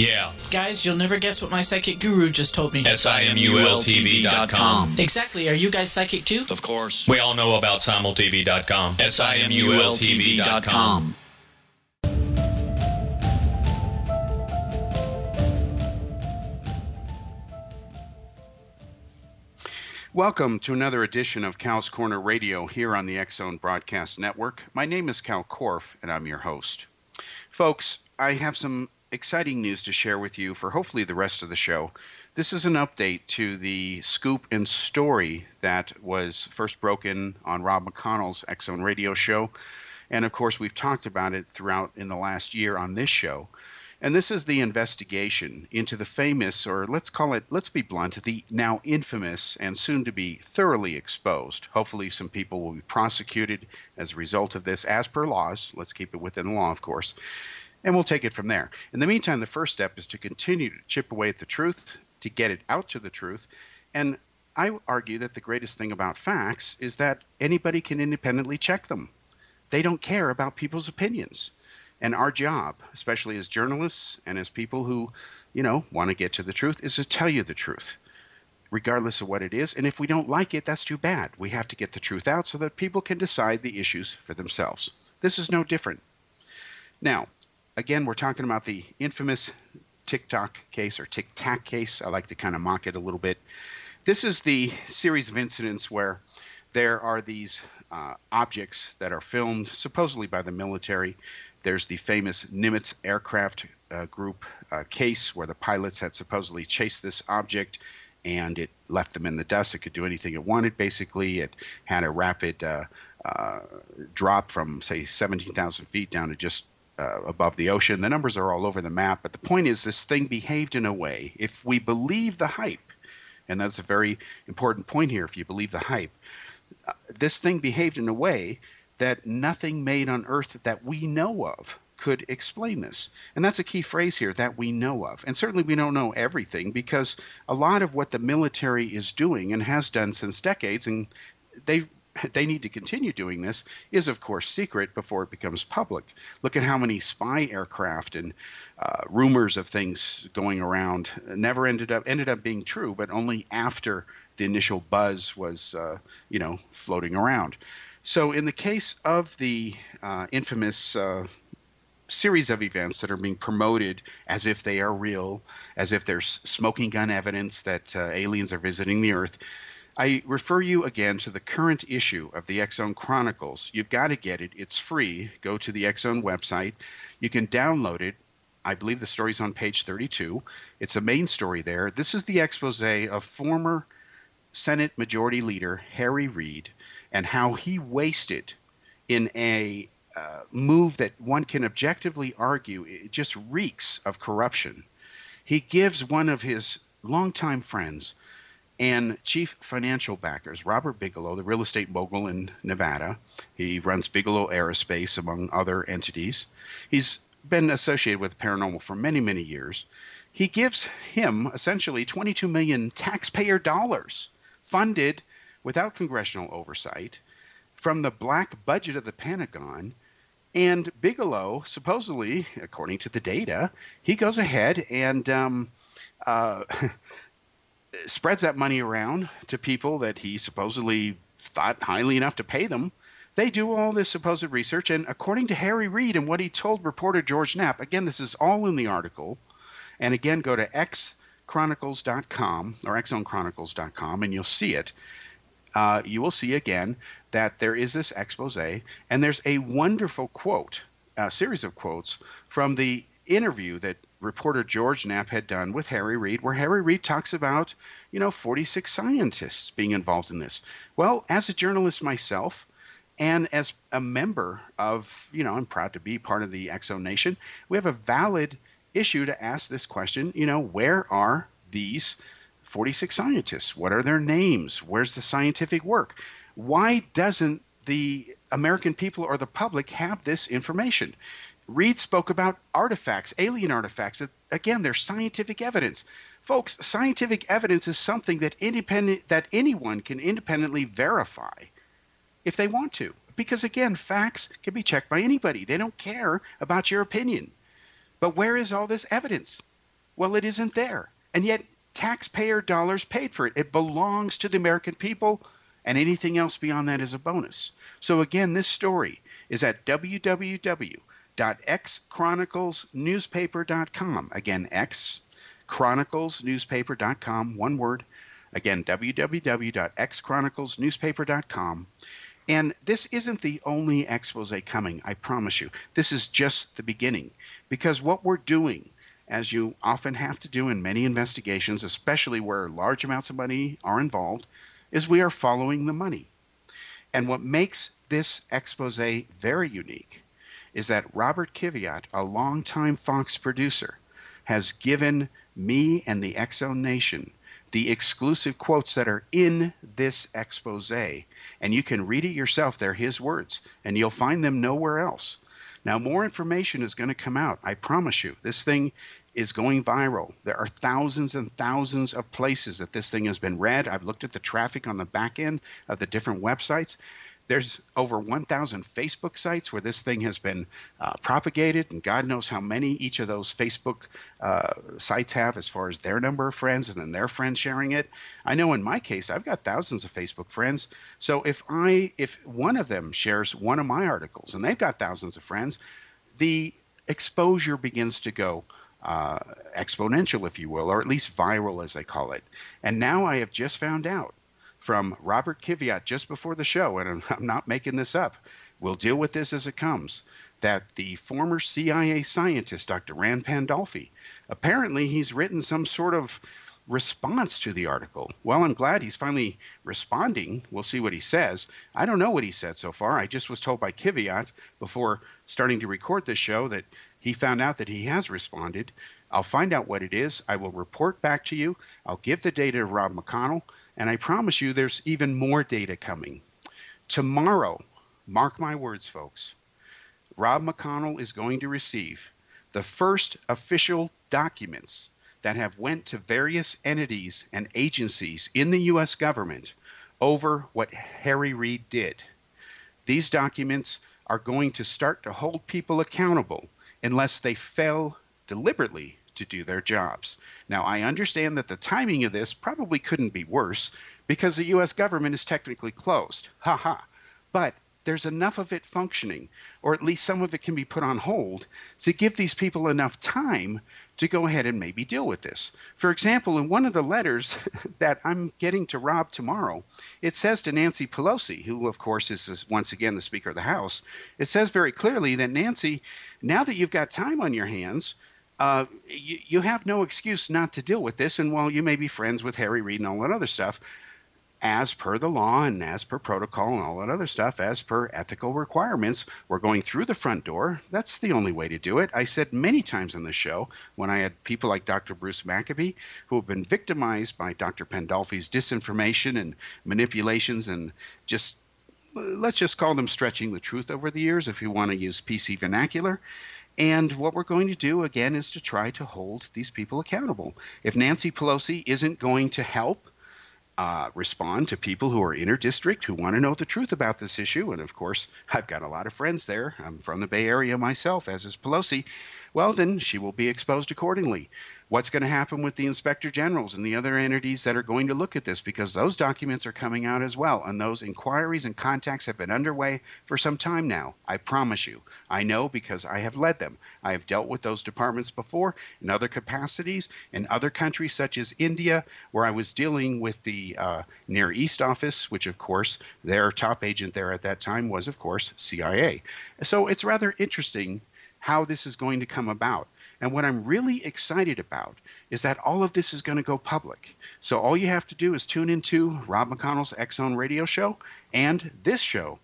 Yeah. Guys, you'll never guess what my psychic guru just told me. S-I-M-U-L-T-V.com. Exactly. Are you guys psychic too? Of course. We all know about simultv.com. S-I-M-U-L-T-V.com. Welcome to another edition of Cal's Corner Radio here on the X Zone Broadcast Network. My name is Kal Korff, and I'm your host. Folks, I have some exciting news to share with you for hopefully the rest of the show. This is an update to the scoop and story that was first broken on Rob McConnell's X Zone Radio show. And of course, we've talked about it throughout in the last year on this show. And this is the investigation into the famous, or let's call it, let's be blunt, the now infamous and soon to be thoroughly exposed. Hopefully, some people will be prosecuted as a result of this, as per laws. Let's keep it within the law, of course. And we'll take it from there. In the meantime, the first step is to continue to chip away at the truth, to get it out to the truth. And I argue that the greatest thing about facts is that anybody can independently check them. They don't care about people's opinions. And our job, especially as journalists and as people who, you know, want to get to the truth, is to tell you the truth, regardless of what it is. And if we don't like it, that's too bad. We have to get the truth out so that people can decide the issues for themselves. This is no different. Now, again, we're talking about the infamous TikTok case or Tic Tac case. I like to kind of mock it a little bit. This is the series of incidents where there are these uh, objects that are filmed supposedly by the military there's the famous Nimitz aircraft uh, group uh, case where the pilots had supposedly chased this object and it left them in the dust. It could do anything it wanted, basically. It had a rapid uh, uh drop from, say, 17,000 feet down to just uh, above the ocean. The numbers are all over the map, but the point is this thing behaved in a way, if we believe the hype, and that's a very important point here, if you believe the hype, uh, this thing behaved in a way that nothing made on earth that we know of could explain this. And that's a key phrase here that we know of. And certainly we don't know everything because a lot of what the military is doing and has done since decades, and they they need to continue doing this, is of course secret before it becomes public. Look at how many spy aircraft and uh, rumors of things going around never ended up ended up being true, but only after the initial buzz was, uh, you know, floating around. So, in the case of the uh, infamous uh, series of events that are being promoted as if they are real, as if there's smoking gun evidence that uh, aliens are visiting the Earth, I refer you again to the current issue of the Zone Chronicles. You've got to get it, it's free. Go to the Zone website. You can download it. I believe the story's on page 32. It's a main story there. This is the expose of former Senate Majority Leader Harry Reid and how he wasted in a uh, move that one can objectively argue it just reeks of corruption. He gives one of his longtime friends and chief financial backers, Robert Bigelow, the real estate mogul in Nevada. He runs Bigelow Aerospace, among other entities. He's been associated with paranormal for many, many years. He gives him essentially 22 million taxpayer dollars funded without congressional oversight from the black budget of the Pentagon And Bigelow, supposedly, according to the data, he goes ahead and um, uh, spreads that money around to people that he supposedly thought highly enough to pay them. They do all this supposed research, and according to Harry Reid and what he told reporter George Knapp, again, this is all in the article. And again, go to xchronicles.com or xzonechronicles.com and you'll see it. Uh, you will see again that there is this expose, and there's a wonderful quote, a series of quotes from the interview that reporter George Knapp had done with Harry Reid, where Harry Reid talks about, you know, 46 scientists being involved in this. Well, as a journalist myself, and as a member of, you know, I'm proud to be part of the Zone Nation, we have a valid issue to ask this question, you know, where are these 46 scientists? What are their names? Where's the scientific work? Why doesn't the American people or the public have this information? Reid spoke about artifacts, alien artifacts. Again, there's scientific evidence. Folks, scientific evidence is something that independent that anyone can independently verify if they want to. Because again, facts can be checked by anybody. They don't care about your opinion. But where is all this evidence? Well, it isn't there. And yet taxpayer dollars paid for it. It belongs to the American people, and anything else beyond that is a bonus. So, again, this story is at www.xchroniclesnewspaper.com. Again, X chroniclesnewspaper.com, one word. Again, www.xchroniclesnewspaper.com. And this isn't the only expose coming, I promise you. This is just the beginning. Because what we're doing as you often have to do in many investigations, especially where large amounts of money are involved, is we are following the money. And what makes this expose very unique is that Robert Kiviat, a longtime Fox producer, has given me and the Zone Nation the exclusive quotes that are in this expose. And you can read it yourself. They're his words, and you'll find them nowhere else. Now, more information is going to come out. I promise you. This thing is going viral. There are thousands and thousands of places that this thing has been read. I've looked at the traffic on the back end of the different websites. There's over 1,000 Facebook sites where this thing has been uh, propagated, and God knows how many each of those Facebook uh, sites have as far as their number of friends and then their friends sharing it. I know in my case, I've got thousands of Facebook friends. So if I, if one of them shares one of my articles and they've got thousands of friends, the exposure begins to go uh, exponential, if you will, or at least viral, as they call it. And now I have just found out from Robert Kiviat just before the show, and I'm not making this up. We'll deal with this as it comes. That the former CIA scientist, Dr. Ron Pandolfi, apparently he's written some sort of response to the article. Well, I'm glad he's finally responding. We'll see what he says. I don't know what he said so far. I just was told by Kiviat before starting to record this show that he found out that he has responded. I'll find out what it is. I will report back to you. I'll give the data to Rob McConnell. And I promise you, there's even more data coming. Tomorrow, mark my words, folks, Rob McConnell is going to receive the first official documents that have went to various entities and agencies in the U.S. government over what Harry Reid did. These documents are going to start to hold people accountable unless they fail deliberately to do their jobs. Now, I understand that the timing of this probably couldn't be worse because the U.S. government is technically closed. Ha ha. But there's enough of it functioning, or at least some of it can be put on hold, to give these people enough time to go ahead and maybe deal with this. For example, in one of the letters that I'm getting to Rob tomorrow, it says to Nancy Pelosi, who, of course, is once again the Speaker of the House, it says very clearly that Nancy, now that you've got time on your hands, uh, you, you have no excuse not to deal with this. And while you may be friends with Harry Reid and all that other stuff, as per the law and as per protocol and all that other stuff, as per ethical requirements, we're going through the front door. That's the only way to do it. I said many times on the show when I had people like Dr. Bruce Maccabee who have been victimized by Dr. Pandolfi's disinformation and manipulations and just let's just call them stretching the truth over the years if you want to use PC vernacular. And what we're going to do again is to try to hold these people accountable. If Nancy Pelosi isn't going to help, uh, respond to people who are inner district who want to know the truth about this issue. And of course, I've got a lot of friends there. I'm from the Bay Area myself, as is Pelosi well, then she will be exposed accordingly. What's going to happen with the inspector generals and the other entities that are going to look at this? Because those documents are coming out as well, and those inquiries and contacts have been underway for some time now. I promise you. I know because I have led them. I have dealt with those departments before in other capacities in other countries such as India, where I was dealing with the uh, Near East office, which, of course, their top agent there at that time was, of course, CIA. So it's rather interesting how this is going to come about. And what I'm really excited about is that all of this is going to go public. So all you have to do is tune into Rob McConnell's Zone radio show and this show.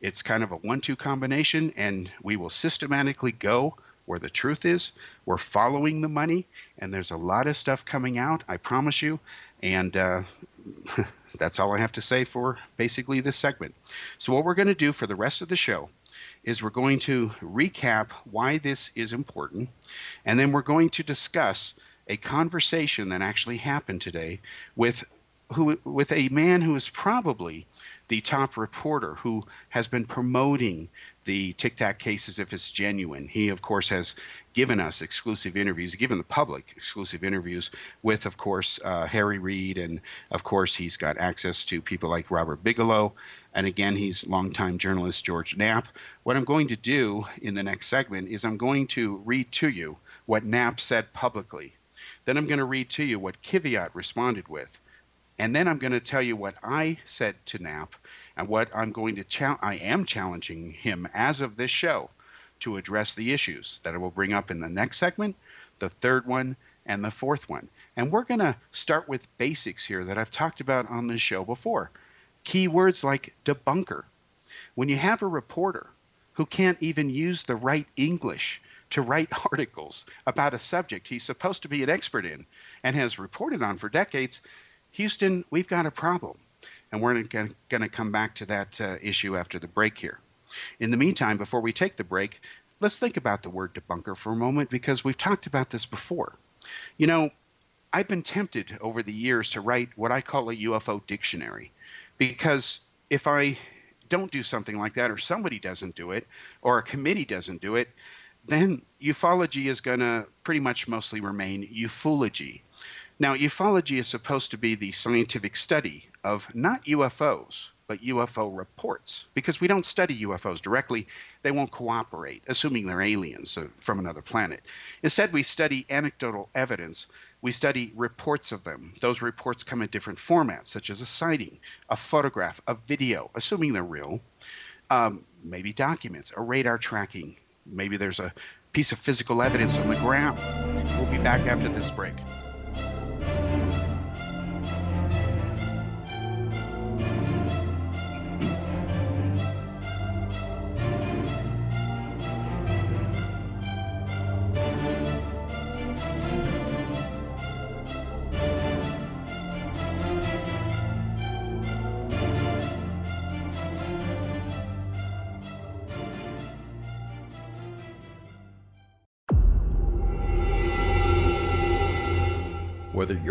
It's kind of a one two combination, and we will systematically go where the truth is. We're following the money, and there's a lot of stuff coming out, I promise you. And uh, that's all I have to say for basically this segment. So, what we're going to do for the rest of the show is we're going to recap why this is important, and then we're going to discuss a conversation that actually happened today with who with a man who is probably the top reporter who has been promoting the Tic Tac cases if it's genuine. He, of course, has given us exclusive interviews, given the public exclusive interviews with, of course, uh, Harry Reid, and of course, he's got access to people like Robert Bigelow, and again, he's longtime journalist George Knapp. What I'm going to do in the next segment is I'm going to read to you what Knapp said publicly. Then I'm going to read to you what Kiviat responded with. And then I'm going to tell you what I said to Knapp and what I'm going to challenge. I am challenging him as of this show to address the issues that I will bring up in the next segment, the third one, and the fourth one. And we're going to start with basics here that I've talked about on this show before. Keywords like debunker. When you have a reporter who can't even use the right English to write articles about a subject he's supposed to be an expert in and has reported on for decades, Houston, we've got a problem. And we're going to come back to that uh, issue after the break here. In the meantime, before we take the break, let's think about the word debunker for a moment because we've talked about this before. You know, I've been tempted over the years to write what I call a UFO dictionary because if I don't do something like that, or somebody doesn't do it, or a committee doesn't do it, then ufology is going to pretty much mostly remain ufology. Now, ufology is supposed to be the scientific study of not UFOs, but UFO reports. Because we don't study UFOs directly, they won't cooperate, assuming they're aliens uh, from another planet. Instead, we study anecdotal evidence. We study reports of them. Those reports come in different formats, such as a sighting, a photograph, a video, assuming they're real, um, maybe documents, a radar tracking. Maybe there's a piece of physical evidence on the ground. We'll be back after this break.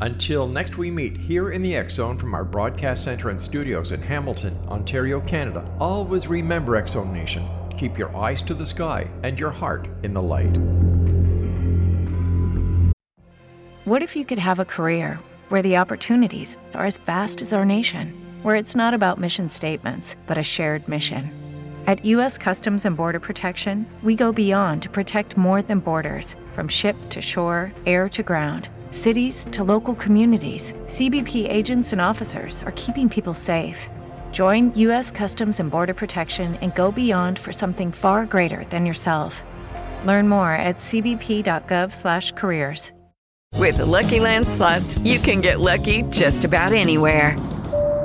Until next we meet here in the X Zone from our broadcast center and studios in Hamilton, Ontario, Canada, always remember X Zone Nation. Keep your eyes to the sky and your heart in the light. What if you could have a career where the opportunities are as vast as our nation, where it's not about mission statements, but a shared mission? At U.S. Customs and Border Protection, we go beyond to protect more than borders from ship to shore, air to ground, cities to local communities. CBP agents and officers are keeping people safe. Join U.S. Customs and Border Protection and go beyond for something far greater than yourself. Learn more at cbp.gov/careers. With the Lucky Land slots, you can get lucky just about anywhere.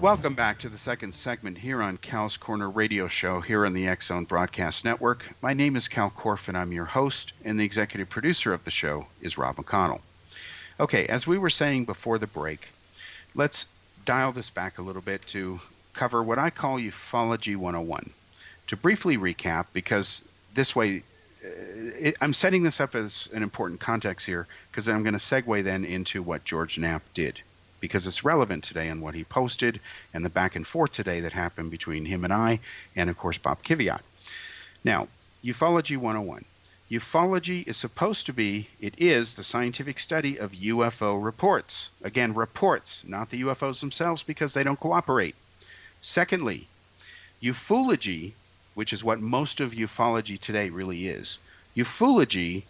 Welcome back to the second segment here on Cal's Corner Radio Show here on the X Zone Broadcast Network. My name is Kal Korff and I'm your host, and the executive producer of the show is Rob McConnell. Okay, as we were saying before the break, let's dial this back a little bit to cover what I call Ufology 101. To briefly recap, because this way uh, it, I'm setting this up as an important context here, because I'm going to segue then into what George Knapp did because it's relevant today on what he posted and the back and forth today that happened between him and I, and of course Bob Kiviat. Now, Ufology 101. Ufology is supposed to be, it is the scientific study of UFO reports. Again, reports, not the UFOs themselves because they don't cooperate. Secondly, ufology, which is what most of ufology today really is, ufology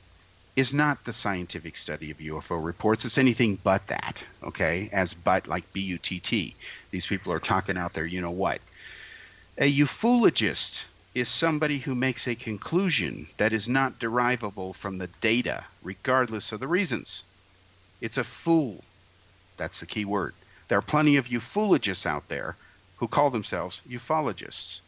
is not the scientific study of UFO reports. It's anything but that, okay? As but like B U T T. These people are talking out there, you know what? A ufologist is somebody who makes a conclusion that is not derivable from the data, regardless of the reasons. It's a fool. That's the key word. There are plenty of ufologists out there who call themselves ufologists.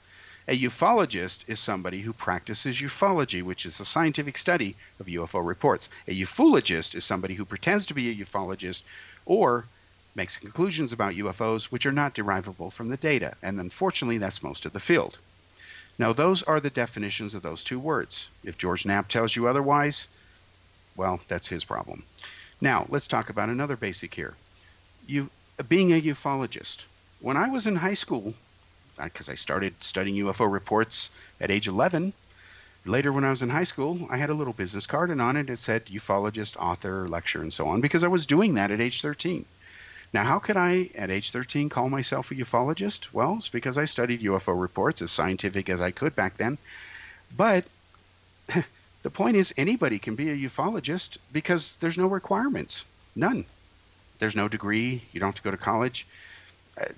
A ufologist is somebody who practices ufology, which is the scientific study of UFO reports. A ufologist is somebody who pretends to be a ufologist or makes conclusions about UFOs which are not derivable from the data. And unfortunately, that's most of the field. Now, those are the definitions of those two words. If George Knapp tells you otherwise, well, that's his problem. Now, let's talk about another basic here. You, being a ufologist. When I was in high school, because I started studying UFO reports at age 11. Later, when I was in high school, I had a little business card, and on it it said ufologist, author, lecturer, and so on, because I was doing that at age 13. Now, how could I, at age 13, call myself a ufologist? Well, it's because I studied UFO reports as scientific as I could back then. But the point is, anybody can be a ufologist because there's no requirements. None. There's no degree. You don't have to go to college.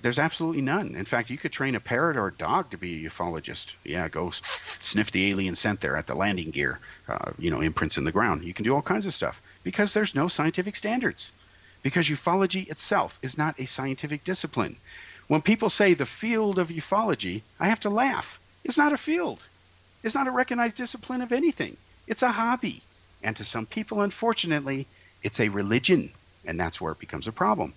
There's absolutely none. In fact, you could train a parrot or a dog to be a ufologist. Yeah, go sniff the alien scent there at the landing gear, uh, you know, imprints in the ground. You can do all kinds of stuff because there's no scientific standards. Because ufology itself is not a scientific discipline. When people say the field of ufology, I have to laugh. It's not a field. It's not a recognized discipline of anything. It's a hobby. And to some people, unfortunately, it's a religion. And that's where it becomes a problem.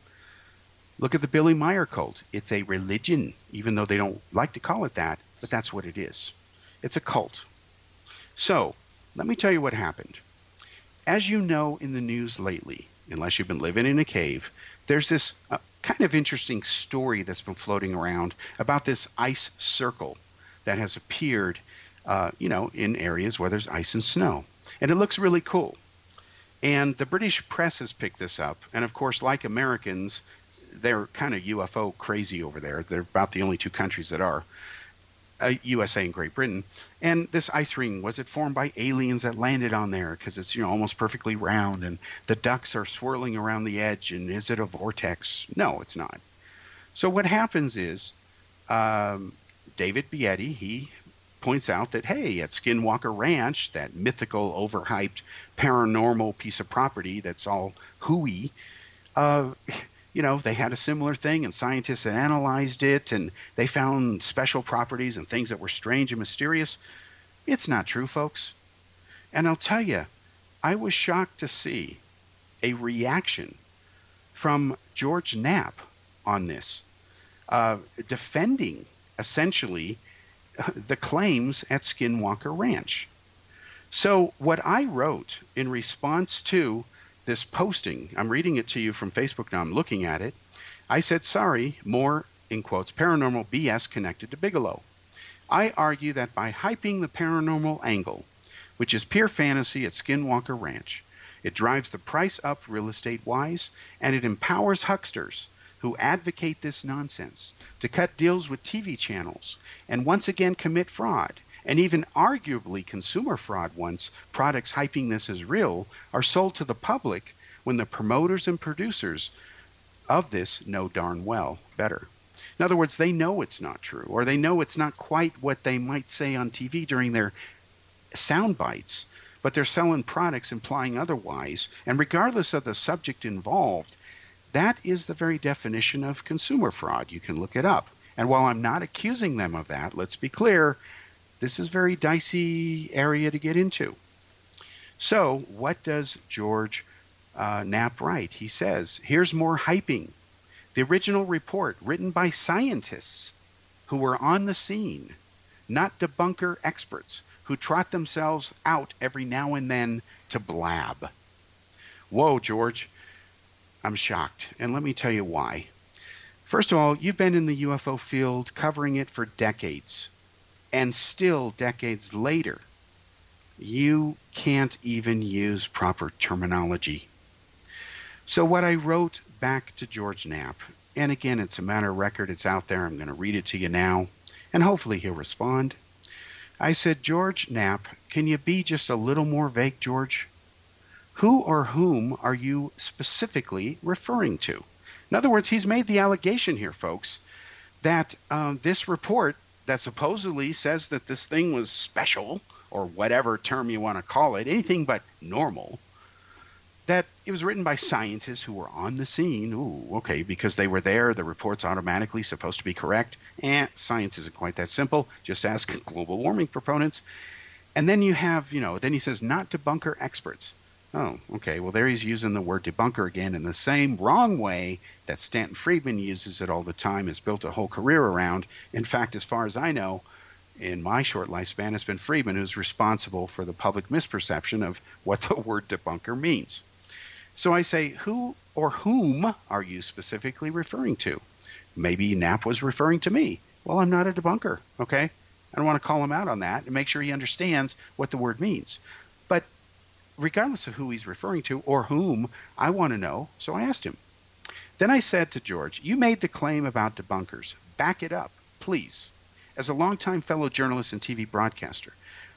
Look at the Billy Meier cult. It's a religion, even though they don't like to call it that, but that's what it is. It's a cult. So, let me tell you what happened. As you know in the news lately, unless you've been living in a cave, there's this uh, kind of interesting story that's been floating around about this ice circle that has appeared, uh, you know, in areas where there's ice and snow. And it looks really cool. And the British press has picked this up. And of course, like Americans, they're kind of UFO crazy over there. They're about the only two countries that are. Uh, USA and Great Britain. And this ice ring was it formed by aliens that landed on there because it's you know almost perfectly round and the ducks are swirling around the edge and is it a vortex? No, it's not. So what happens is um, David Bietti he points out that hey at Skinwalker Ranch that mythical overhyped paranormal piece of property that's all hooey. Uh, you know, they had a similar thing and scientists had analyzed it and they found special properties and things that were strange and mysterious. It's not true, folks. And I'll tell you, I was shocked to see a reaction from George Knapp on this, uh, defending essentially the claims at Skinwalker Ranch. So, what I wrote in response to this posting. I'm reading it to you from Facebook now. I'm looking at it. I said, sorry, more, in quotes, paranormal BS connected to Bigelow. I argue that by hyping the paranormal angle, which is pure fantasy at Skinwalker Ranch, it drives the price up real estate wise and it empowers hucksters who advocate this nonsense to cut deals with TV channels and once again commit fraud and even arguably consumer fraud once products hyping this as real are sold to the public when the promoters and producers of this know darn well better. In other words, they know it's not true, or they know it's not quite what they might say on TV during their sound bites, but they're selling products implying otherwise. And regardless of the subject involved, that is the very definition of consumer fraud. You can look it up. And while I'm not accusing them of that, let's be clear, this is very dicey area to get into. So, what does George uh, Knapp write? He says, here's more hyping. The original report, written by scientists who were on the scene, not debunker experts who trot themselves out every now and then to blab. Whoa, George, I'm shocked. And let me tell you why. First of all, you've been in the UFO field covering it for decades. And still, decades later, you can't even use proper terminology. So, what I wrote back to George Knapp, and again, it's a matter of record, it's out there, I'm going to read it to you now, and hopefully he'll respond. I said, George Knapp, can you be just a little more vague, George? Who or whom are you specifically referring to? In other words, he's made the allegation here, folks, that um, this report that supposedly says that this thing was special or whatever term you want to call it, anything but normal, that it was written by scientists who were on the scene. Ooh, okay, because they were there, the report's automatically supposed to be correct. And science isn't quite that simple. Just ask global warming proponents. And then you have, you know, then he says not debunker experts. Oh, okay. Well, there he's using the word debunker again in the same wrong way that Stanton Friedman uses it all the time, has built a whole career around. In fact, as far as I know, in my short lifespan, it's been Friedman who's responsible for the public misperception of what the word debunker means. So I say, who or whom are you specifically referring to? Maybe Knapp was referring to me. Well, I'm not a debunker, okay? I don't want to call him out on that and make sure he understands what the word means regardless of who he's referring to or whom, I want to know. So I asked him. Then I said to George, You made the claim about debunkers. Back it up, please. As a longtime fellow journalist and TV broadcaster.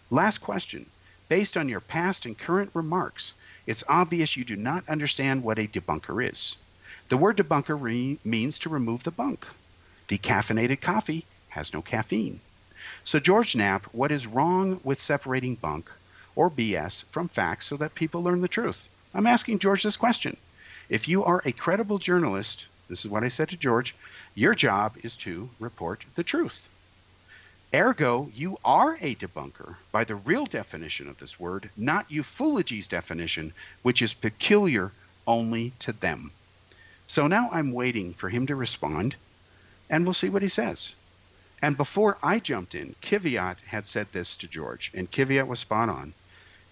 Last question Based on your past and current remarks, it's obvious you do not understand what a debunker is. The word debunker re- means to remove the bunk. Decaffeinated coffee has no caffeine. So, George Knapp, what is wrong with separating bunk or BS from facts so that people learn the truth? I'm asking George this question. If you are a credible journalist, this is what I said to George, your job is to report the truth. Ergo, you are a debunker by the real definition of this word, not Ufology's definition, which is peculiar only to them. So now I'm waiting for him to respond, and we'll see what he says. And before I jumped in, Kiviat had said this to George, and Kiviat was spot on.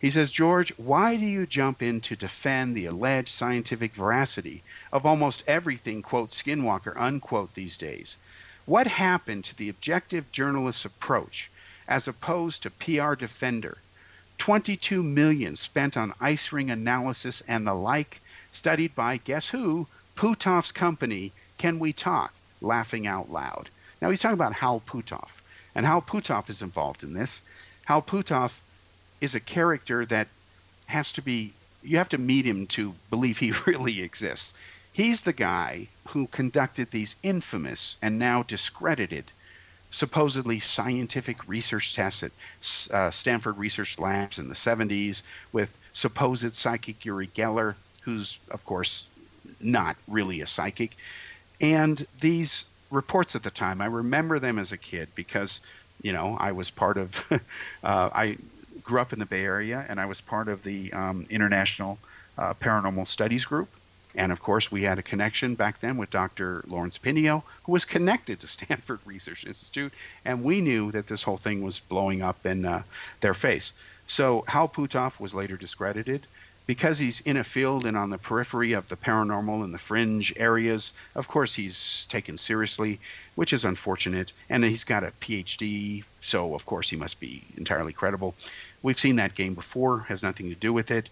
He says, George, why do you jump in to defend the alleged scientific veracity of almost everything, quote, Skinwalker, unquote, these days? What happened to the objective journalist's approach as opposed to PR Defender? 22 million spent on ice ring analysis and the like, studied by guess who? Puthoff's company, Can We Talk? Laughing out loud. Now he's talking about Hal Puthoff, and Hal Puthoff is involved in this. Hal Puthoff is a character that has to be you have to meet him to believe he really exists. He's the guy who conducted these infamous and now discredited supposedly scientific research tests at uh, Stanford Research Labs in the 70s with supposed psychic Uri Geller, who's, of course, not really a psychic. And these reports at the time, I remember them as a kid because, you know, I was part of, uh, I grew up in the Bay Area and I was part of the um, International uh, Paranormal Studies Group and of course, we had a connection back then with Dr. Lawrence Pinneo, who was connected to Stanford Research Institute, and we knew that this whole thing was blowing up in uh, their face. So Hal Puthoff was later discredited. Because he's in a field and on the periphery of the paranormal and the fringe areas, of course he's taken seriously, which is unfortunate. And he's got a PhD, so of course he must be entirely credible. We've seen that game before, has nothing to do with it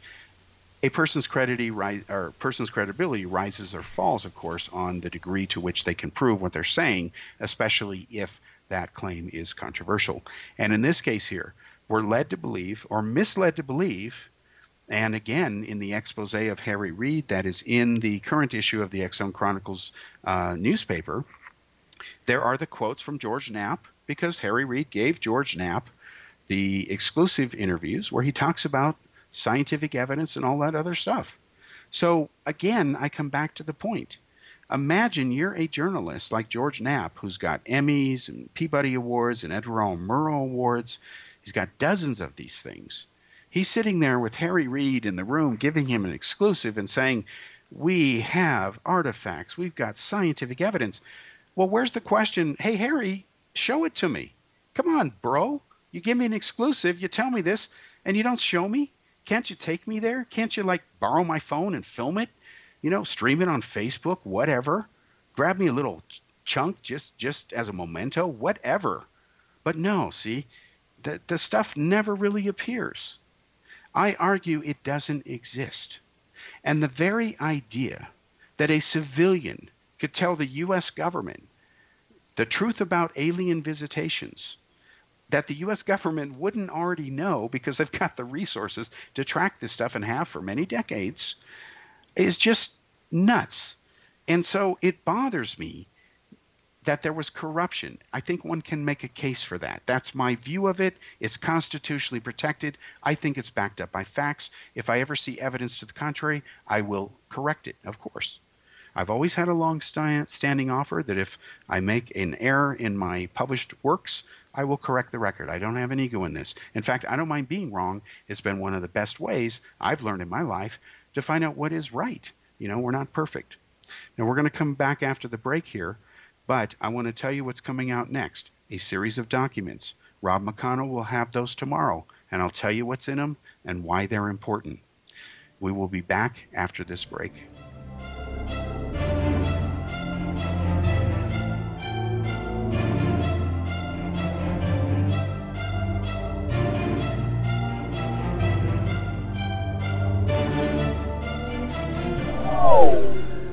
a person's credibility, or person's credibility rises or falls, of course, on the degree to which they can prove what they're saying, especially if that claim is controversial. And in this case here, we're led to believe or misled to believe, and again in the expose of Harry Reid that is in the current issue of the Zone Chronicles uh, newspaper, there are the quotes from George Knapp because Harry Reid gave George Knapp the exclusive interviews where he talks about scientific evidence, and all that other stuff. So again, I come back to the point. Imagine you're a journalist like George Knapp, who's got Emmys and Peabody Awards and Edward R. Murrow Awards. He's got dozens of these things. He's sitting there with Harry Reid in the room, giving him an exclusive and saying, We have artifacts, we've got scientific evidence. Well, where's the question? Hey, Harry, show it to me. Come on, bro. You give me an exclusive, you tell me this, and you don't show me? Can't you take me there? Can't you like borrow my phone and film it? You know, stream it on Facebook, whatever. Grab me a little chunk just just as a memento, whatever. But no, see, the the stuff never really appears. I argue it doesn't exist. And the very idea that a civilian could tell the US government the truth about alien visitations that the US government wouldn't already know because they've got the resources to track this stuff and have for many decades is just nuts. And so it bothers me that there was corruption. I think one can make a case for that. That's my view of it. It's constitutionally protected. I think it's backed up by facts. If I ever see evidence to the contrary, I will correct it, of course. I've always had a long standing offer that if I make an error in my published works, I will correct the record. I don't have an ego in this. In fact, I don't mind being wrong. It's been one of the best ways I've learned in my life to find out what is right. You know, we're not perfect. Now, we're going to come back after the break here, but I want to tell you what's coming out next a series of documents. Rob McConnell will have those tomorrow, and I'll tell you what's in them and why they're important. We will be back after this break.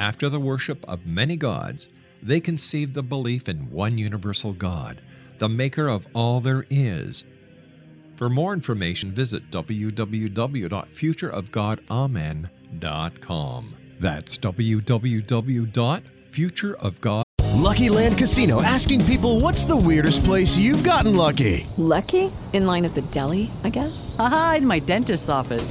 after the worship of many gods, they conceived the belief in one universal God, the maker of all there is. For more information, visit www.futureofgodamen.com. That's www.futureofgod. Lucky Land Casino asking people what's the weirdest place you've gotten lucky? Lucky? In line at the deli, I guess? Aha, in my dentist's office.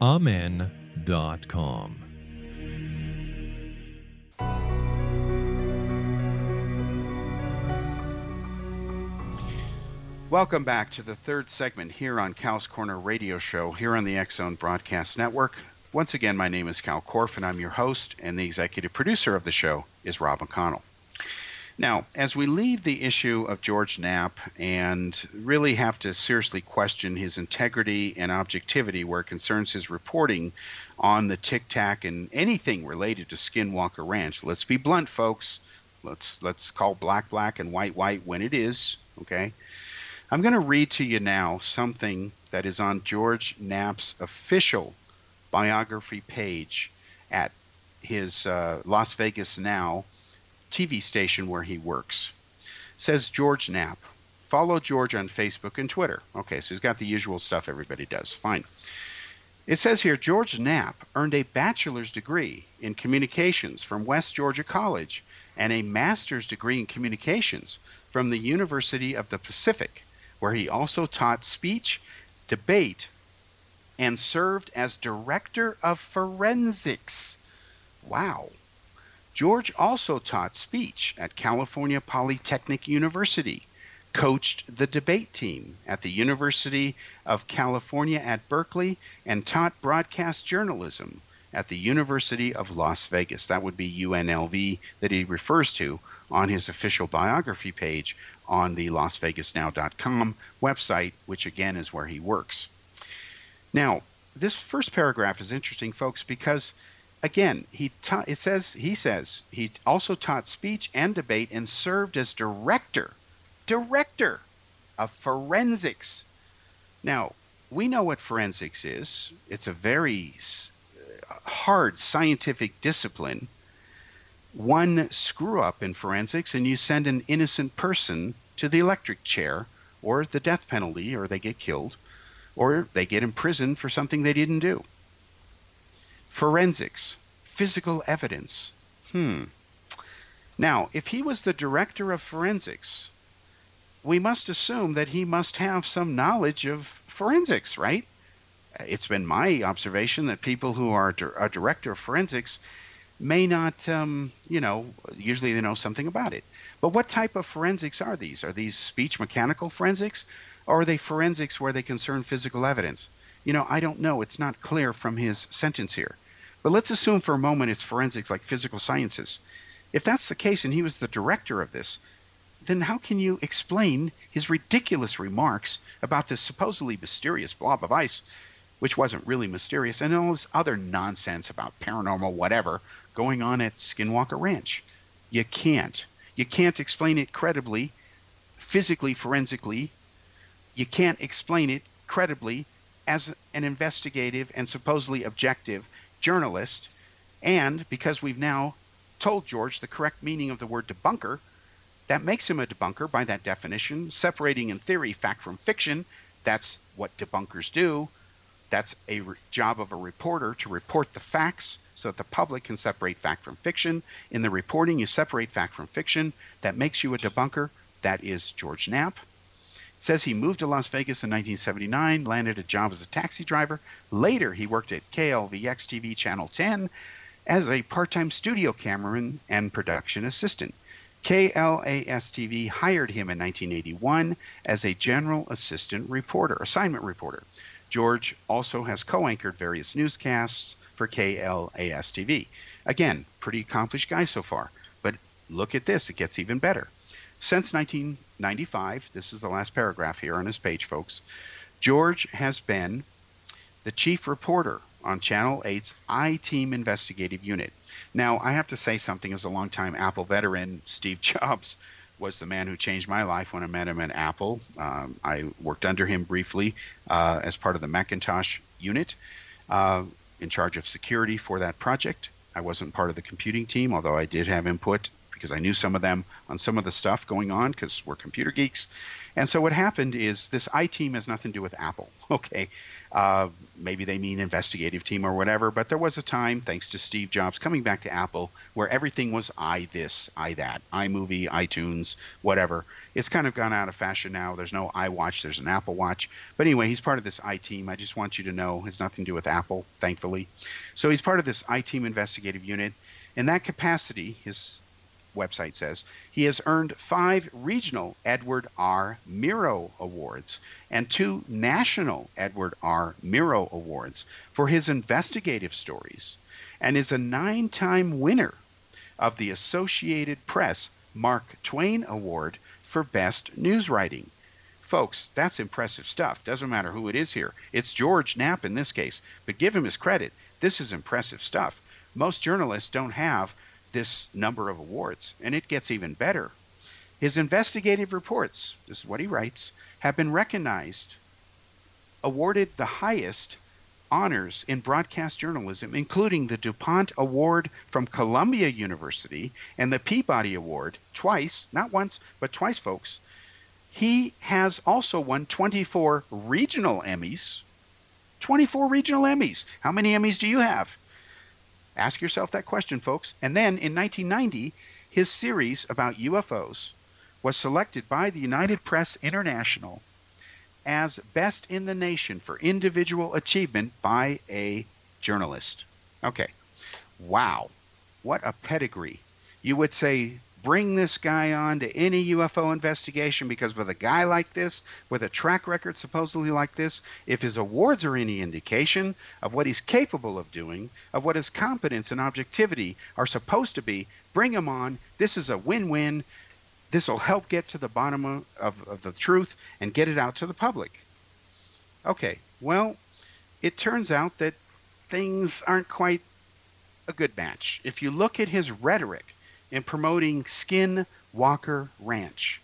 Amen.com. Welcome back to the third segment here on Cal's Corner Radio Show here on the X Zone Broadcast Network. Once again, my name is Kal Korff, and I'm your host, and the executive producer of the show is Rob McConnell. Now, as we leave the issue of George Knapp and really have to seriously question his integrity and objectivity where it concerns his reporting on the Tic Tac and anything related to Skinwalker Ranch, let's be blunt, folks. Let's let's call black black and white white when it is. Okay. I'm going to read to you now something that is on George Knapp's official biography page at his uh, Las Vegas Now TV station where he works. says George Knapp. Follow George on Facebook and Twitter. Okay, so he's got the usual stuff everybody does. Fine. It says here George Knapp earned a bachelor's degree in communications from West Georgia College and a master's degree in communications from the University of the Pacific, where he also taught speech, debate, and served as director of forensics. Wow. George also taught speech at California Polytechnic University, coached the debate team at the University of California at Berkeley, and taught broadcast journalism at the University of Las Vegas. That would be UNLV that he refers to on his official biography page on the LasVegasNow.com website, which again is where he works. Now, this first paragraph is interesting, folks, because again, he it says he says he also taught speech and debate and served as director, director of forensics. Now, we know what forensics is. It's a very hard scientific discipline. one screw up in forensics and you send an innocent person to the electric chair or the death penalty or they get killed or they get imprisoned for something they didn't do. Forensics, physical evidence. Hmm. Now, if he was the director of forensics, we must assume that he must have some knowledge of forensics, right? It's been my observation that people who are a director of forensics may not, um, you know, usually they know something about it. But what type of forensics are these? Are these speech mechanical forensics? Or are they forensics where they concern physical evidence? You know, I don't know. It's not clear from his sentence here. But let's assume for a moment it's forensics like physical sciences. If that's the case and he was the director of this, then how can you explain his ridiculous remarks about this supposedly mysterious blob of ice, which wasn't really mysterious, and all this other nonsense about paranormal whatever going on at Skinwalker Ranch? You can't. You can't explain it credibly, physically, forensically. You can't explain it credibly as an investigative and supposedly objective journalist. And because we've now told George the correct meaning of the word debunker, that makes him a debunker by that definition, separating in theory fact from fiction. That's what debunkers do. That's a re- job of a reporter to report the facts so that the public can separate fact from fiction. In the reporting, you separate fact from fiction. That makes you a debunker. That is George Knapp. Says he moved to Las Vegas in 1979, landed a job as a taxi driver. Later, he worked at KLVX TV Channel 10 as a part time studio cameraman and production assistant. KLAS TV hired him in 1981 as a general assistant reporter, assignment reporter. George also has co anchored various newscasts for KLAS TV. Again, pretty accomplished guy so far. But look at this, it gets even better. Since 1995, this is the last paragraph here on his page, folks, George has been the chief reporter on Channel 8's I Team Investigative Unit. Now, I have to say something as a longtime Apple veteran, Steve Jobs was the man who changed my life when I met him at Apple. Um, I worked under him briefly uh, as part of the Macintosh unit, uh, in charge of security for that project. I wasn't part of the computing team, although I did have input because I knew some of them on some of the stuff going on because we're computer geeks. And so what happened is this I team has nothing to do with Apple. Okay. Uh, maybe they mean investigative team or whatever, but there was a time, thanks to Steve Jobs coming back to Apple, where everything was i this, i that, iMovie, iTunes, whatever. It's kind of gone out of fashion now. There's no iWatch, there's an Apple Watch. But anyway, he's part of this I team. I just want you to know has nothing to do with Apple, thankfully. So he's part of this I team investigative unit. In that capacity, his website says, he has earned five regional Edward R. Murrow Awards and two national Edward R. Murrow Awards for his investigative stories, and is a nine time winner of the Associated Press Mark Twain Award for Best News Writing. Folks, that's impressive stuff. Doesn't matter who it is here. It's George Knapp in this case, but give him his credit. This is impressive stuff. Most journalists don't have this number of awards, and it gets even better. His investigative reports, this is what he writes, have been recognized, awarded the highest honors in broadcast journalism, including the DuPont Award from Columbia University and the Peabody Award twice, not once, but twice, folks. He has also won 24 regional Emmys. 24 regional Emmys. How many Emmys do you have? Ask yourself that question, folks. And then in 1990, his series about UFOs was selected by the United Press International as best in the nation for individual achievement by a journalist. Okay. Wow. What a pedigree. You would say bring this guy on to any UFO investigation because with a guy like this, with a track record supposedly like this, if his awards are any indication of what he's capable of doing, of what his competence and objectivity are supposed to be, bring him on. This is a win win. This will help get to the bottom of, of, of the truth and get it out to the public. Okay, well, it turns out that things aren't quite a good match. If you look at his rhetoric, in promoting Skin Walker Ranch.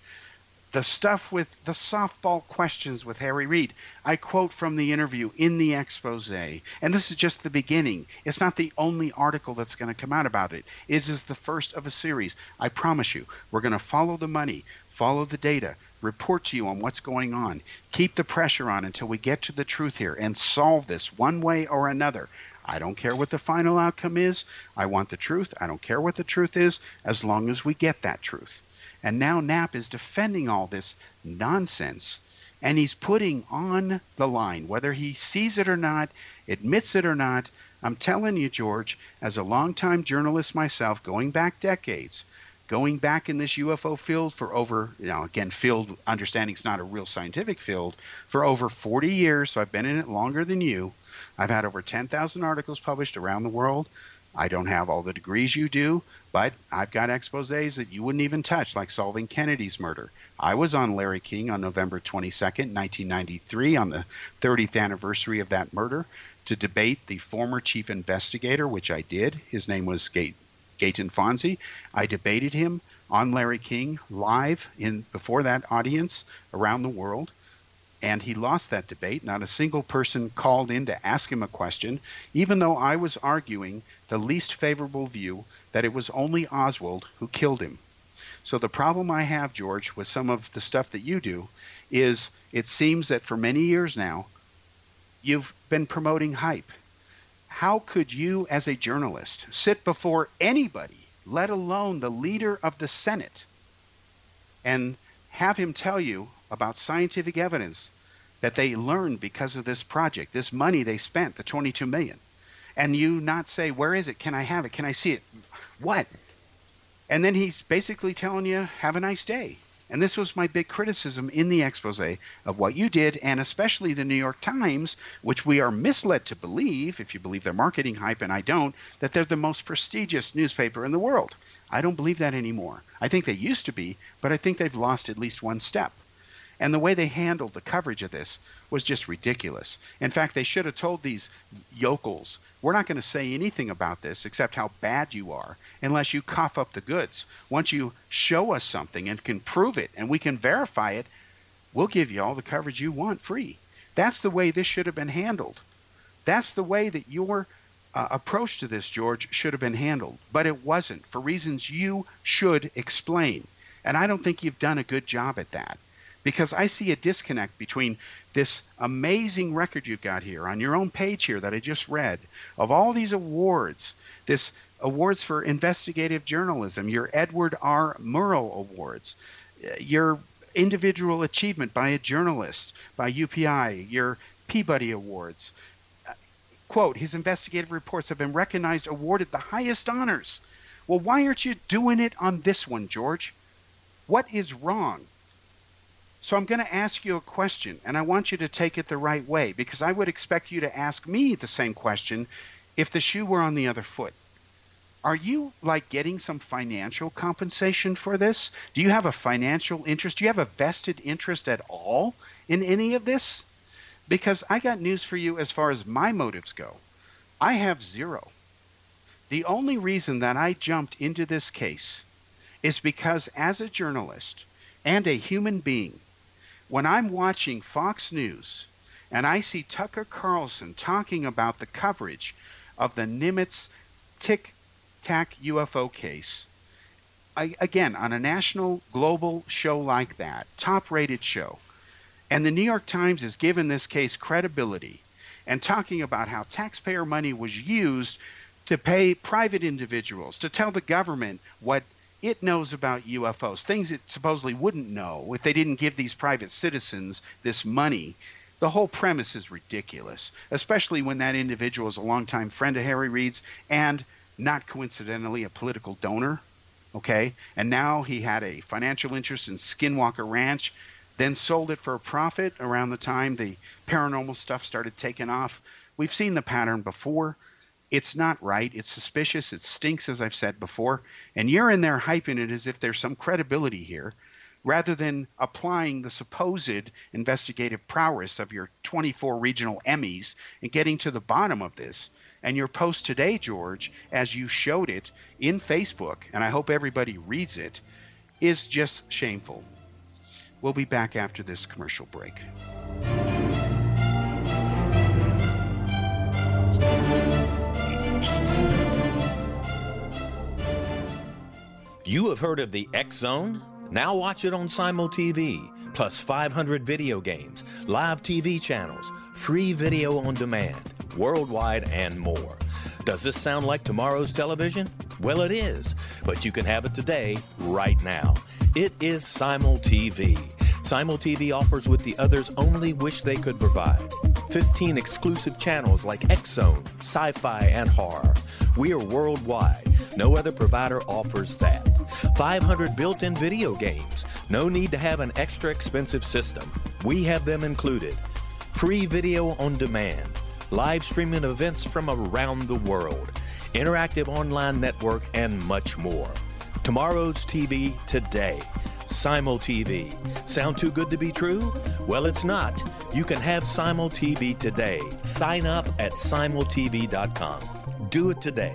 the stuff with the softball questions with Harry Reid. I quote from the interview in the expose, and this is just the beginning. It's not the only article that's going to come out about it. It is the first of a series. I promise you, we're going to follow the money, follow the data, report to you on what's going on, keep the pressure on until we get to the truth here and solve this one way or another. I don't care what the final outcome is. I want the truth. I don't care what the truth is as long as we get that truth. And now Knapp is defending all this nonsense and he's putting on the line, whether he sees it or not, admits it or not. I'm telling you, George, as a longtime journalist myself, going back decades, going back in this UFO field for over, you know, again, field understanding is not a real scientific field, for over 40 years. So I've been in it longer than you. I've had over 10,000 articles published around the world. I don't have all the degrees you do, but I've got exposes that you wouldn't even touch, like solving Kennedy's murder. I was on Larry King on November 22nd, 1993, on the 30th anniversary of that murder, to debate the former chief investigator, which I did. His name was Gate, Gaeton Fonzi. I debated him on Larry King live in before that audience around the world and he lost that debate. Not a single person called in to ask him a question, even though I was arguing the least favorable view that it was only Oswald who killed him. So the problem I have, George, with some of the stuff that you do is it seems that for many years now, you've been promoting hype. How could you, as a journalist, sit before anybody, let alone the leader of the Senate, and have him tell you about scientific evidence that they learned because of this project, this money they spent, the 22 million, and you not say, "Where is it? Can I have it? Can I see it? What?" And then he's basically telling you, "Have a nice day." And this was my big criticism in the expose of what you did, and especially the New York Times, which we are misled to believe, if you believe their marketing hype, and I don't, that they're the most prestigious newspaper in the world. I don't believe that anymore. I think they used to be, but I think they've lost at least one step. And the way they handled the coverage of this was just ridiculous. In fact, they should have told these yokels, we're not going to say anything about this except how bad you are unless you cough up the goods. Once you show us something and can prove it and we can verify it, we'll give you all the coverage you want free. That's the way this should have been handled. That's the way that your uh, approach to this, George, should have been handled. But it wasn't for reasons you should explain. And I don't think you've done a good job at that because I see a disconnect between this amazing record you've got here on your own page here that I just read of all these awards, this awards for investigative journalism, your Edward R. Murrow Awards, eh, your individual achievement by a journalist by UPI, your Peabody Awards. Eh, quote, his investigative reports have been recognized, awarded the highest honors. Well, why aren't you doing it on this one, George? What is wrong? So I'm going to ask you a question, and I want you to take it the right way because I would expect you to ask me the same question if the shoe were on the other foot. Are you like getting some financial compensation for this? Do you have a financial interest? Do you have a vested interest at all in any of this? Because I got news for you as far as my motives go. I have zero. The only reason that I jumped into this case is because as a journalist and a human being, when I'm watching Fox News and I see Tucker Carlson talking about the coverage of the Nimitz Tic Tac UFO case, I, again, on a national, global show like that, top rated show, and the New York Times is giving this case credibility and talking about how taxpayer money was used to pay private individuals, to tell the government what it knows about UFOs, things it supposedly wouldn't know if they didn't give these private citizens this money. The whole premise is ridiculous, especially when that individual is a longtime friend of Harry Reid's and not coincidentally a political donor. Okay, and now he had a financial interest in Skinwalker Ranch, then sold it for a profit around the time the paranormal stuff started taking off. We've seen the pattern before. It's not right. It's suspicious. It stinks, as I've said before. And you're in there hyping it as if there's some credibility here, rather than applying the supposed investigative prowess of your 24 regional Emmys and getting to the bottom of this. And your post today, George, as you showed it in Facebook, and I hope everybody reads it, is just shameful. We'll be back after this commercial break. You have heard of the X Zone? Now watch it on Simul TV, plus 500 video games, live TV channels, free video on demand, worldwide, and more. Does this sound like tomorrow's television? Well, it is, but you can have it today, right now. It is Simul TV. Simul TV offers what the others only wish they could provide 15 exclusive channels like X Zone, Sci Fi, and Horror. We are worldwide. No other provider offers that. 500 built in video games. No need to have an extra expensive system. We have them included. Free video on demand. Live streaming events from around the world. Interactive online network, and much more. Tomorrow's TV today. Simul TV. Sound too good to be true? Well, it's not. You can have Simul TV today. Sign up at simultv.com. Do it today.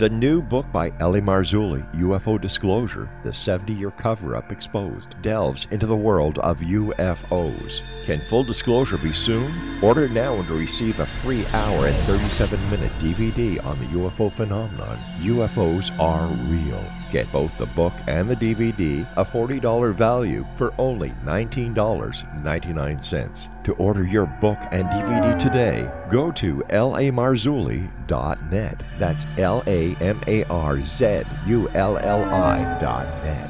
The new book by L.A. Marzulli, UFO Disclosure, the 70 year cover up exposed, delves into the world of UFOs. Can full disclosure be soon? Order now and receive a free hour and 37 minute DVD on the UFO phenomenon. UFOs are real. Get both the book and the DVD, a $40 value, for only $19.99. To order your book and DVD today, go to lamarzulli.net. That's L A M A R Z U L L I.net.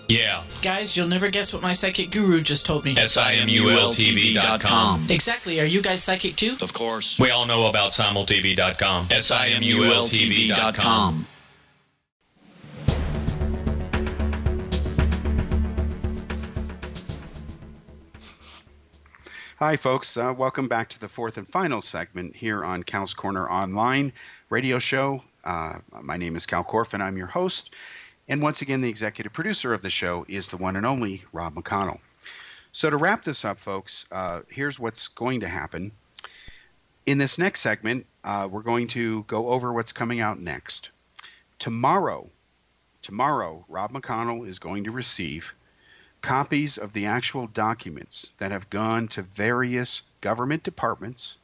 Yeah. Guys, you'll never guess what my psychic guru just told me. S-I-M-U-L-T-V.com. Exactly. Are you guys psychic too? Of course. We all know about simultv.com. S-I-M-U-L-T-V.com. Hi, folks. Uh, welcome back to the fourth and final segment here on Cal's Corner Online radio show. Uh, my name is Kal Korff, and I'm your host. And once again, the executive producer of the show is the one and only Rob McConnell. So, to wrap this up, folks, uh, here's what's going to happen. In this next segment, uh, we're going to go over what's coming out next. Tomorrow, tomorrow, Rob McConnell is going to receive copies of the actual documents that have gone to various government departments,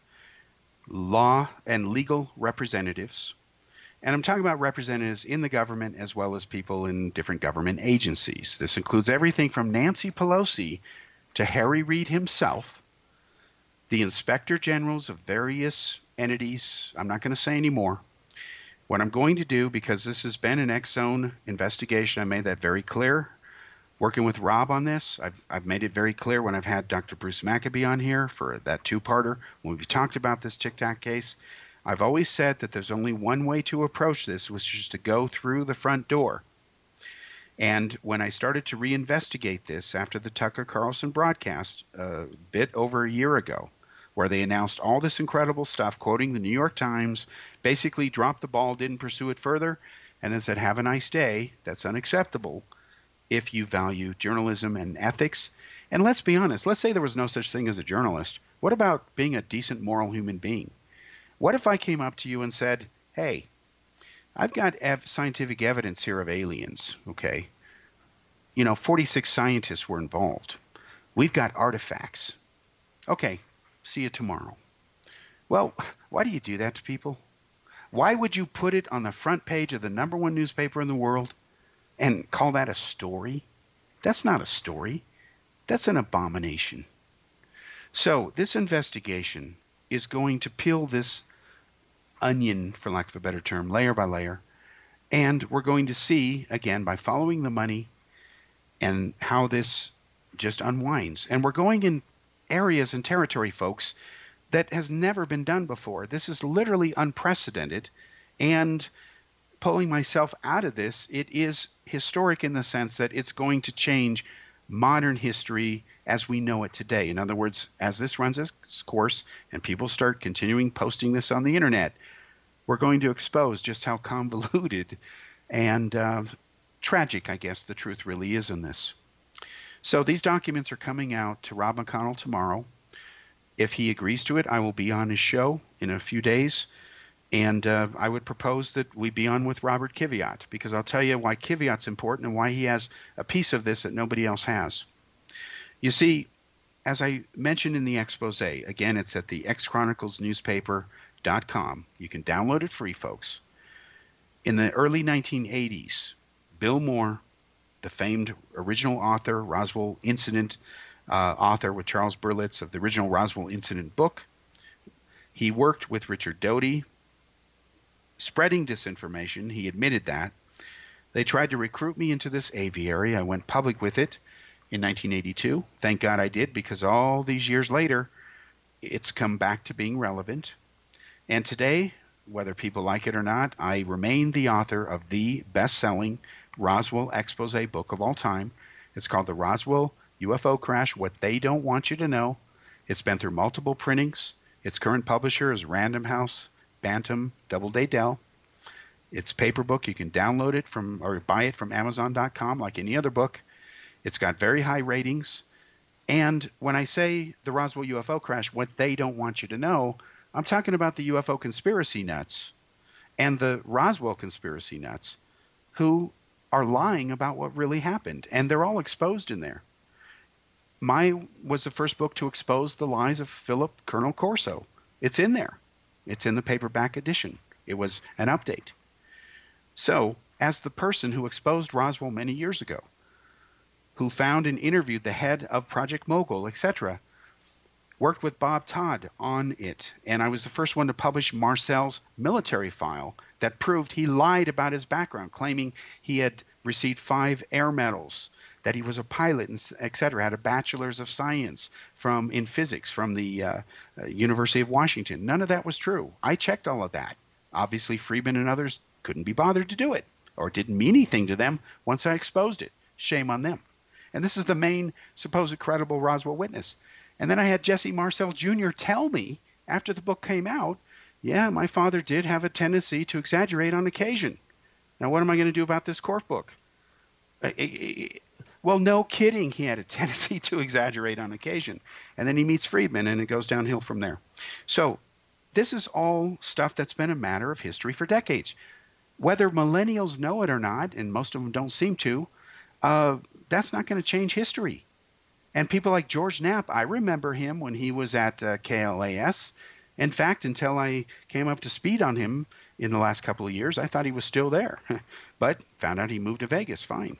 law and legal representatives, and I'm talking about representatives in the government as well as people in different government agencies. This includes everything from Nancy Pelosi to Harry Reid himself, the inspector generals of various entities. I'm not going to say any more. What I'm going to do, because this has been an X Zone investigation, I made that very clear. Working with Rob on this, I've, I've made it very clear when I've had Dr. Bruce Maccabee on here for that two parter, when we've talked about this Tic Tac case. I've always said that there's only one way to approach this, which is to go through the front door. And when I started to reinvestigate this after the Tucker Carlson broadcast a bit over a year ago, where they announced all this incredible stuff, quoting the New York Times, basically dropped the ball, didn't pursue it further, and then said, Have a nice day. That's unacceptable if you value journalism and ethics. And let's be honest, let's say there was no such thing as a journalist. What about being a decent moral human being? What if I came up to you and said, Hey, I've got ev- scientific evidence here of aliens, okay? you know, 46 scientists were involved. We've got artifacts. Okay, see you tomorrow. Well, why do you do that to people? Why would you put it on the front page of the number one newspaper in the world and call that a story? That's not a story. That's an abomination. So, this investigation is going to peel this onion, for lack of a better term, layer by layer. And we're going to see, again, by following the money and how this just unwinds. And we're going in areas and territory, folks, that has never been done before. This is literally unprecedented. And pulling myself out of this, it is historic in the sense that it's going to change modern history as we know it today. In other words, as this runs its course and people start continuing posting this on the internet, we're going to expose just how convoluted and uh, tragic, I guess, the truth really is in this. So these documents are coming out to Rob McConnell tomorrow. If he agrees to it, I will be on his show in a few days. And uh, I would propose that we be on with Robert Kiviat because I'll tell you why Kiviat's important and why he has a piece of this that nobody else has. You see, as I mentioned in the expose, again, it's at the xchroniclesnewspaper.com. You can download it free, folks. In the early 1980s, Bill Moore, the famed original author, Roswell Incident uh, author with Charles Berlitz of the original Roswell Incident book, he worked with Richard Doty, spreading disinformation. He admitted that. They tried to recruit me into this aviary. I went public with it in 1982. Thank God I did because all these years later, it's come back to being relevant. And today, whether people like it or not, I remain the author of the best selling Roswell expose book of all time. It's called The Roswell UFO Crash What They Don't Want You to Know. It's been through multiple printings. Its current publisher is Random House Bantam Doubleday Dell. It's paper book. You can download it from or buy it from Amazon.com like any other book. It's got very high ratings. And when I say the Roswell UFO crash, what they don't want you to know, I'm talking about the UFO conspiracy nuts and the Roswell conspiracy nuts who are lying about what really happened. And they're all exposed in there. My was the first book to expose the lies of Philip Colonel Corso. It's in there. It's in the paperback edition. It was an update. So, as the person who exposed Roswell many years ago, who found and interviewed the head of Project Mogul, etc., worked with Bob Todd on it, and I was the first one to publish Marcel's military file that proved he lied about his background, claiming he had received five air medals that he was a pilot, and etc. Had a bachelor's of science from in physics from the uh, uh, University of Washington. None of that was true. I checked all of that. Obviously, Friedman and others couldn't be bothered to do it, or it didn't mean anything to them once I exposed it. Shame on them. And this is the main supposed credible Roswell witness. And then I had Jesse Marcel Jr. tell me after the book came out, yeah, my father did have a tendency to exaggerate on occasion. Now, what am I going to do about this Korff book? Well, no kidding. He had a tendency to exaggerate on occasion. And then he meets Friedman, and it goes downhill from there. So, this is all stuff that's been a matter of history for decades. Whether millennials know it or not, and most of them don't seem to, uh, that's not going to change history. And people like George Knapp, I remember him when he was at uh, KLAS. In fact, until I came up to speed on him in the last couple of years, I thought he was still there. but found out he moved to Vegas. Fine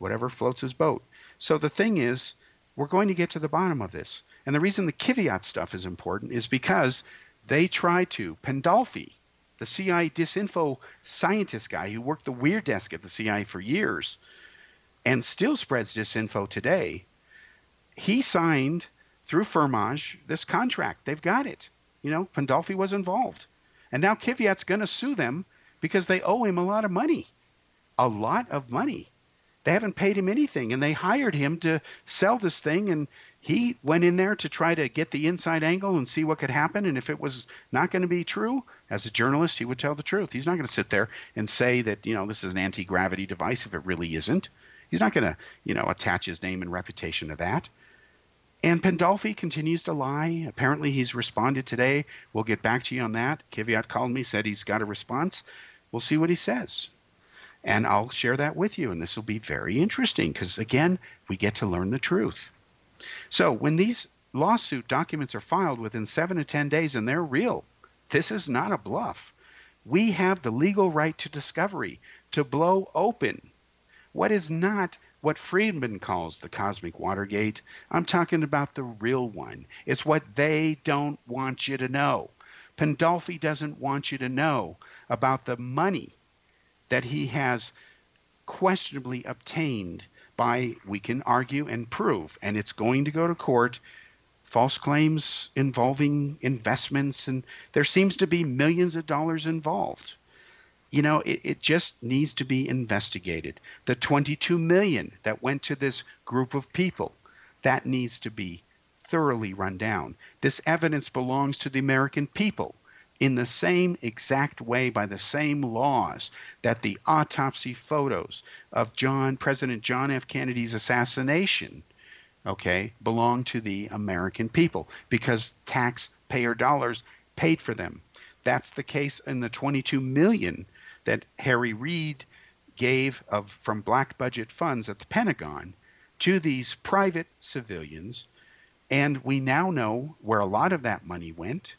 whatever floats his boat. So the thing is, we're going to get to the bottom of this. And the reason the Kiviat stuff is important is because they try to. Pandolfi, the CIA disinfo scientist guy who worked the weird desk at the CIA for years and still spreads disinfo today, he signed through Firmage this contract. They've got it. You know, Pandolfi was involved. And now Kiviat's going to sue them because they owe him a lot of money. A lot of money. They haven't paid him anything, and they hired him to sell this thing. And he went in there to try to get the inside angle and see what could happen. And if it was not going to be true, as a journalist, he would tell the truth. He's not going to sit there and say that you know this is an anti-gravity device if it really isn't. He's not going to you know attach his name and reputation to that. And Pandolfi continues to lie. Apparently, he's responded today. We'll get back to you on that. Kiviat called me, said he's got a response. We'll see what he says. And I'll share that with you. And this will be very interesting because, again, we get to learn the truth. So, when these lawsuit documents are filed within seven to 10 days and they're real, this is not a bluff. We have the legal right to discovery, to blow open what is not what Friedman calls the cosmic Watergate. I'm talking about the real one. It's what they don't want you to know. Pandolfi doesn't want you to know about the money that he has questionably obtained by, we can argue and prove, and it's going to go to court, false claims involving investments, and there seems to be millions of dollars involved. You know, it, it just needs to be investigated. The 22 million that went to this group of people, that needs to be thoroughly run down. This evidence belongs to the American people in the same exact way by the same laws that the autopsy photos of John President John F. Kennedy's assassination okay belong to the American people because taxpayer dollars paid for them. That's the case in the 22 million that Harry Reid gave of from black budget funds at the Pentagon to these private civilians. And we now know where a lot of that money went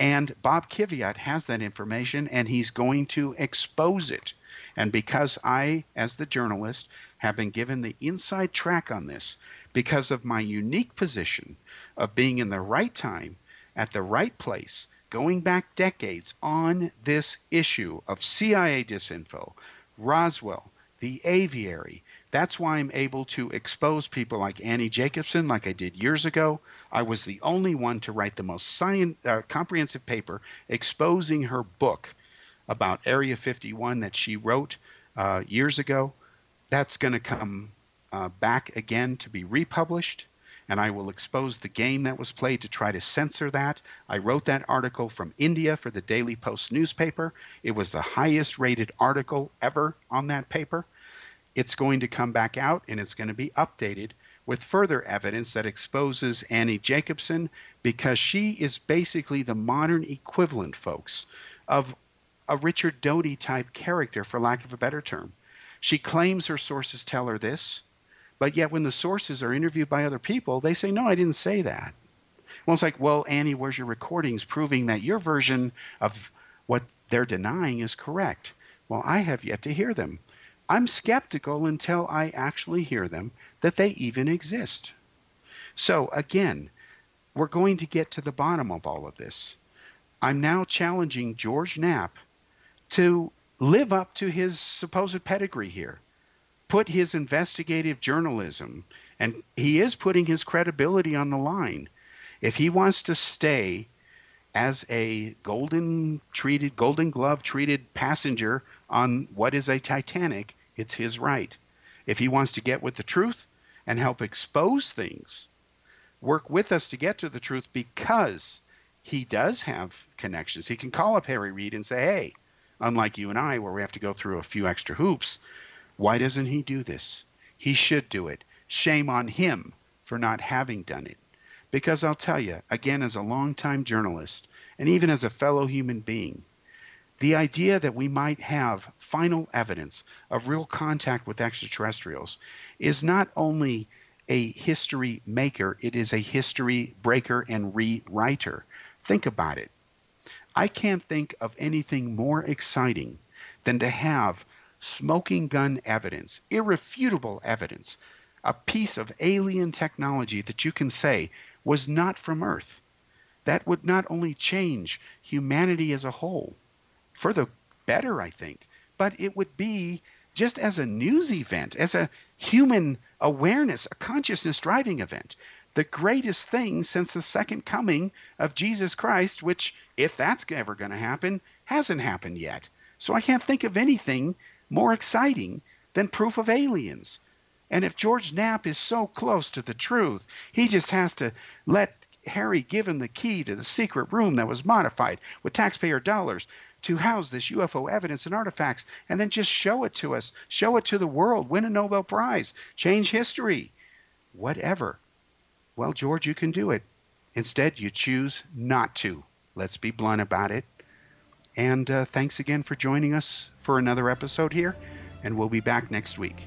and Bob Kiviat has that information and he's going to expose it. And because I, as the journalist, have been given the inside track on this, because of my unique position of being in the right time, at the right place, going back decades on this issue of CIA disinfo, Roswell, the aviary, that's why I'm able to expose people like Annie Jacobson, like I did years ago. I was the only one to write the most science, uh, comprehensive paper exposing her book about Area 51 that she wrote uh, years ago. That's going to come uh, back again to be republished, and I will expose the game that was played to try to censor that. I wrote that article from India for the Daily Post newspaper. It was the highest rated article ever on that paper it's going to come back out and it's going to be updated with further evidence that exposes Annie Jacobson because she is basically the modern equivalent, folks, of a Richard Doty type character, for lack of a better term. She claims her sources tell her this, but yet when the sources are interviewed by other people, they say, No, I didn't say that. Well, it's like, Well, Annie, where's your recordings proving that your version of what they're denying is correct? Well, I have yet to hear them. I'm skeptical until I actually hear them that they even exist. So, again, we're going to get to the bottom of all of this. I'm now challenging George Knapp to live up to his supposed pedigree here, put his investigative journalism, and he is putting his credibility on the line. If he wants to stay as a golden treated, golden glove treated passenger on what is a Titanic, it's his right. If he wants to get with the truth and help expose things, work with us to get to the truth because he does have connections. He can call up Harry Reid and say, hey, unlike you and I, where we have to go through a few extra hoops, why doesn't he do this? He should do it. Shame on him for not having done it. Because I'll tell you, again, as a longtime journalist, and even as a fellow human being, the idea that we might have final evidence of real contact with extraterrestrials is not only a history maker, it is a history breaker and rewriter. Think about it. I can't think of anything more exciting than to have smoking gun evidence, irrefutable evidence, a piece of alien technology that you can say was not from Earth. That would not only change humanity as a whole, for the better, I think. But it would be just as a news event, as a human awareness, a consciousness driving event, the greatest thing since the second coming of Jesus Christ, which, if that's ever going to happen, hasn't happened yet. So I can't think of anything more exciting than proof of aliens. And if George Knapp is so close to the truth, he just has to let Harry give him the key to the secret room that was modified with taxpayer dollars to house this UFO evidence and artifacts and then just show it to us, show it to the world, win a Nobel Prize, change history, whatever. Well, George, you can do it. Instead, you choose not to. Let's be blunt about it. And uh, thanks again for joining us for another episode here. and we'll be back next week.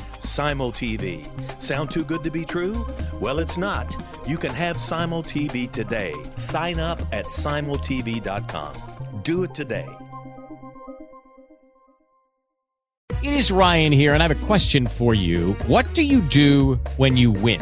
Simul TV. Sound too good to be true? Well, it's not. You can have Simul TV today. Sign up at simultv.com. Do it today. It is Ryan here, and I have a question for you. What do you do when you win?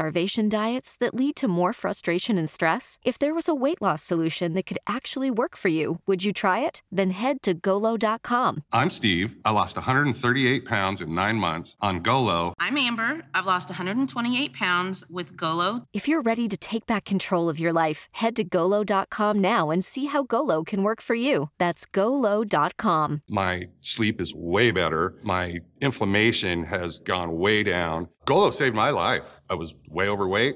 starvation diets that lead to more frustration and stress? If there was a weight loss solution that could actually work for you, would you try it? Then head to golo.com. I'm Steve. I lost 138 pounds in nine months on Golo. I'm Amber. I've lost 128 pounds with Golo. If you're ready to take back control of your life, head to golo.com now and see how Golo can work for you. That's golo.com. My sleep is way better. My inflammation has gone way down. Golo saved my life. I was way overweight.